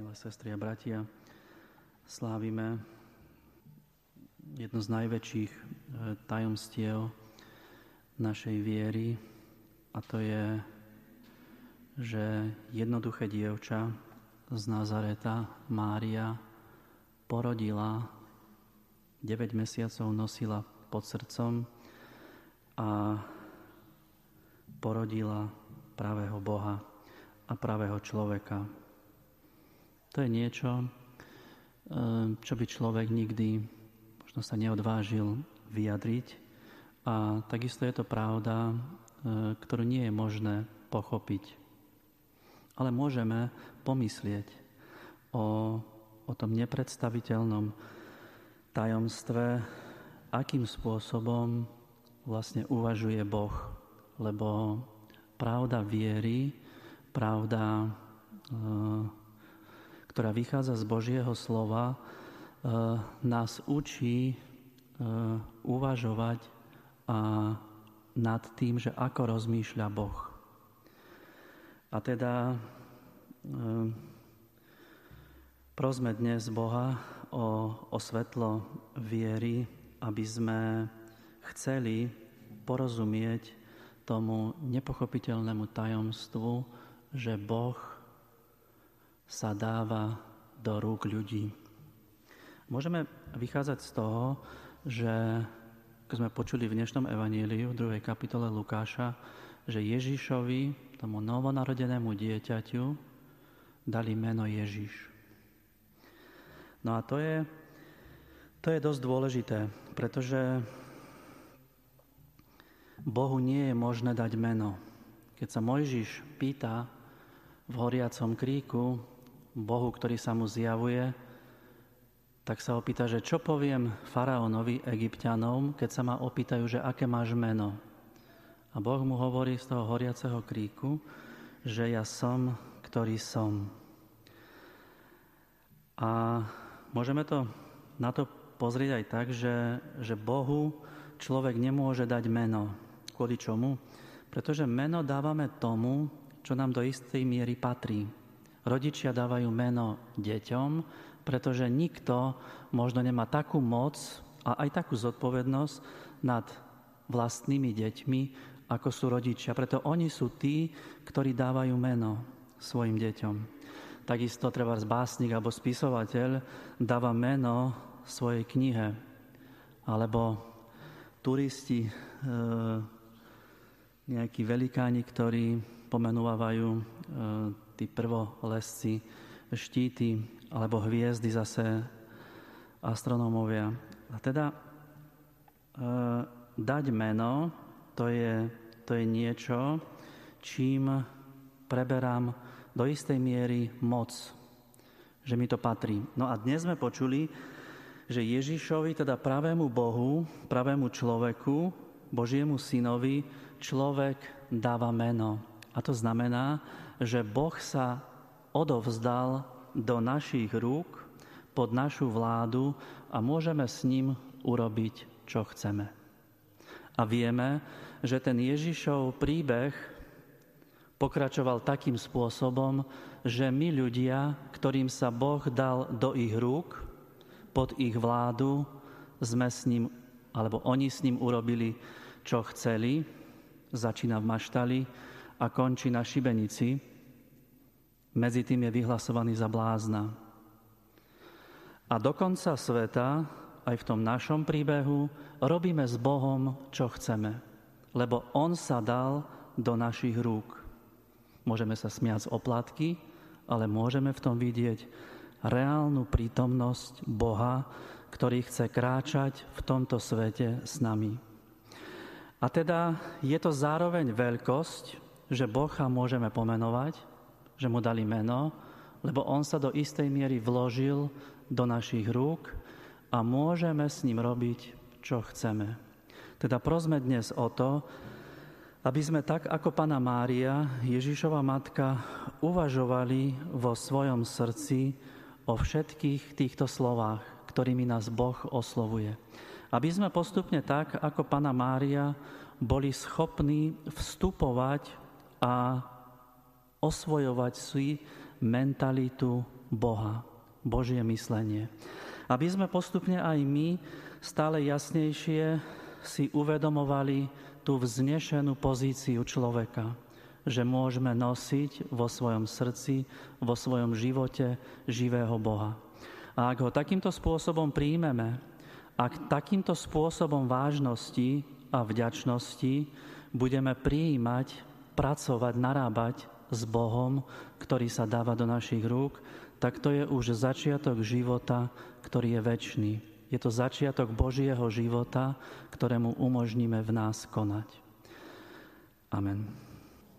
milé sestry a bratia, slávime jedno z najväčších e, tajomstiev našej viery a to je, že jednoduché dievča z Nazareta, Mária, porodila, 9 mesiacov nosila pod srdcom a porodila pravého Boha a pravého človeka. To je niečo, eh, čo by človek nikdy možno sa neodvážil vyjadriť. A takisto je to pravda, eh, ktorú nie je možné pochopiť. Ale môžeme pomyslieť o, o tom nepredstaviteľnom tajomstve, akým spôsobom vlastne uvažuje Boh. Lebo pravda viery, pravda eh, ktorá vychádza z Božieho slova, e, nás učí e, uvažovať nad tým, že ako rozmýšľa Boh. A teda e, prosme dnes Boha o, o svetlo viery, aby sme chceli porozumieť tomu nepochopiteľnému tajomstvu, že Boh sa dáva do rúk ľudí. Môžeme vychádzať z toho, že keď sme počuli v dnešnom evaníliu, v druhej kapitole Lukáša, že Ježišovi, tomu novonarodenému dieťaťu, dali meno Ježiš. No a to je, to je dosť dôležité, pretože Bohu nie je možné dať meno. Keď sa Mojžiš pýta v horiacom kríku, Bohu, ktorý sa mu zjavuje, tak sa opýta, že čo poviem faraónovi, egyptianom, keď sa ma opýtajú, že aké máš meno. A Boh mu hovorí z toho horiaceho kríku, že ja som, ktorý som. A môžeme to na to pozrieť aj tak, že, že Bohu človek nemôže dať meno. Kvôli čomu? Pretože meno dávame tomu, čo nám do istej miery patrí. Rodičia dávajú meno deťom, pretože nikto možno nemá takú moc a aj takú zodpovednosť nad vlastnými deťmi, ako sú rodičia. Preto oni sú tí, ktorí dávajú meno svojim deťom. Takisto treba básnik alebo spisovateľ dáva meno svojej knihe. Alebo turisti, e, nejakí velikáni, ktorí pomenúvajú e, tí prvolesci, štíty alebo hviezdy zase astronómovia. A teda e, dať meno, to je, to je niečo, čím preberám do istej miery moc, že mi to patrí. No a dnes sme počuli, že Ježišovi, teda pravému Bohu, pravému človeku, Božiemu synovi, človek dáva meno. A to znamená, že Boh sa odovzdal do našich rúk pod našu vládu a môžeme s ním urobiť, čo chceme. A vieme, že ten Ježišov príbeh pokračoval takým spôsobom, že my ľudia, ktorým sa Boh dal do ich rúk, pod ich vládu, sme s ním, alebo oni s ním urobili, čo chceli, začína v maštali, a končí na šibenici, medzi tým je vyhlasovaný za blázna. A do konca sveta, aj v tom našom príbehu, robíme s Bohom, čo chceme, lebo On sa dal do našich rúk. Môžeme sa smiať z oplatky, ale môžeme v tom vidieť reálnu prítomnosť Boha, ktorý chce kráčať v tomto svete s nami. A teda je to zároveň veľkosť, že Boha môžeme pomenovať, že mu dali meno, lebo on sa do istej miery vložil do našich rúk a môžeme s ním robiť, čo chceme. Teda prosme dnes o to, aby sme tak ako Pana Mária, Ježišova matka, uvažovali vo svojom srdci o všetkých týchto slovách, ktorými nás Boh oslovuje. Aby sme postupne tak, ako Pana Mária, boli schopní vstupovať a osvojovať si mentalitu Boha, Božie myslenie. Aby sme postupne aj my stále jasnejšie si uvedomovali tú vznešenú pozíciu človeka, že môžeme nosiť vo svojom srdci, vo svojom živote živého Boha. A ak ho takýmto spôsobom príjmeme, ak takýmto spôsobom vážnosti a vďačnosti budeme prijímať, pracovať, narábať s Bohom, ktorý sa dáva do našich rúk, tak to je už začiatok života, ktorý je väčší. Je to začiatok Božieho života, ktorému umožníme v nás konať. Amen.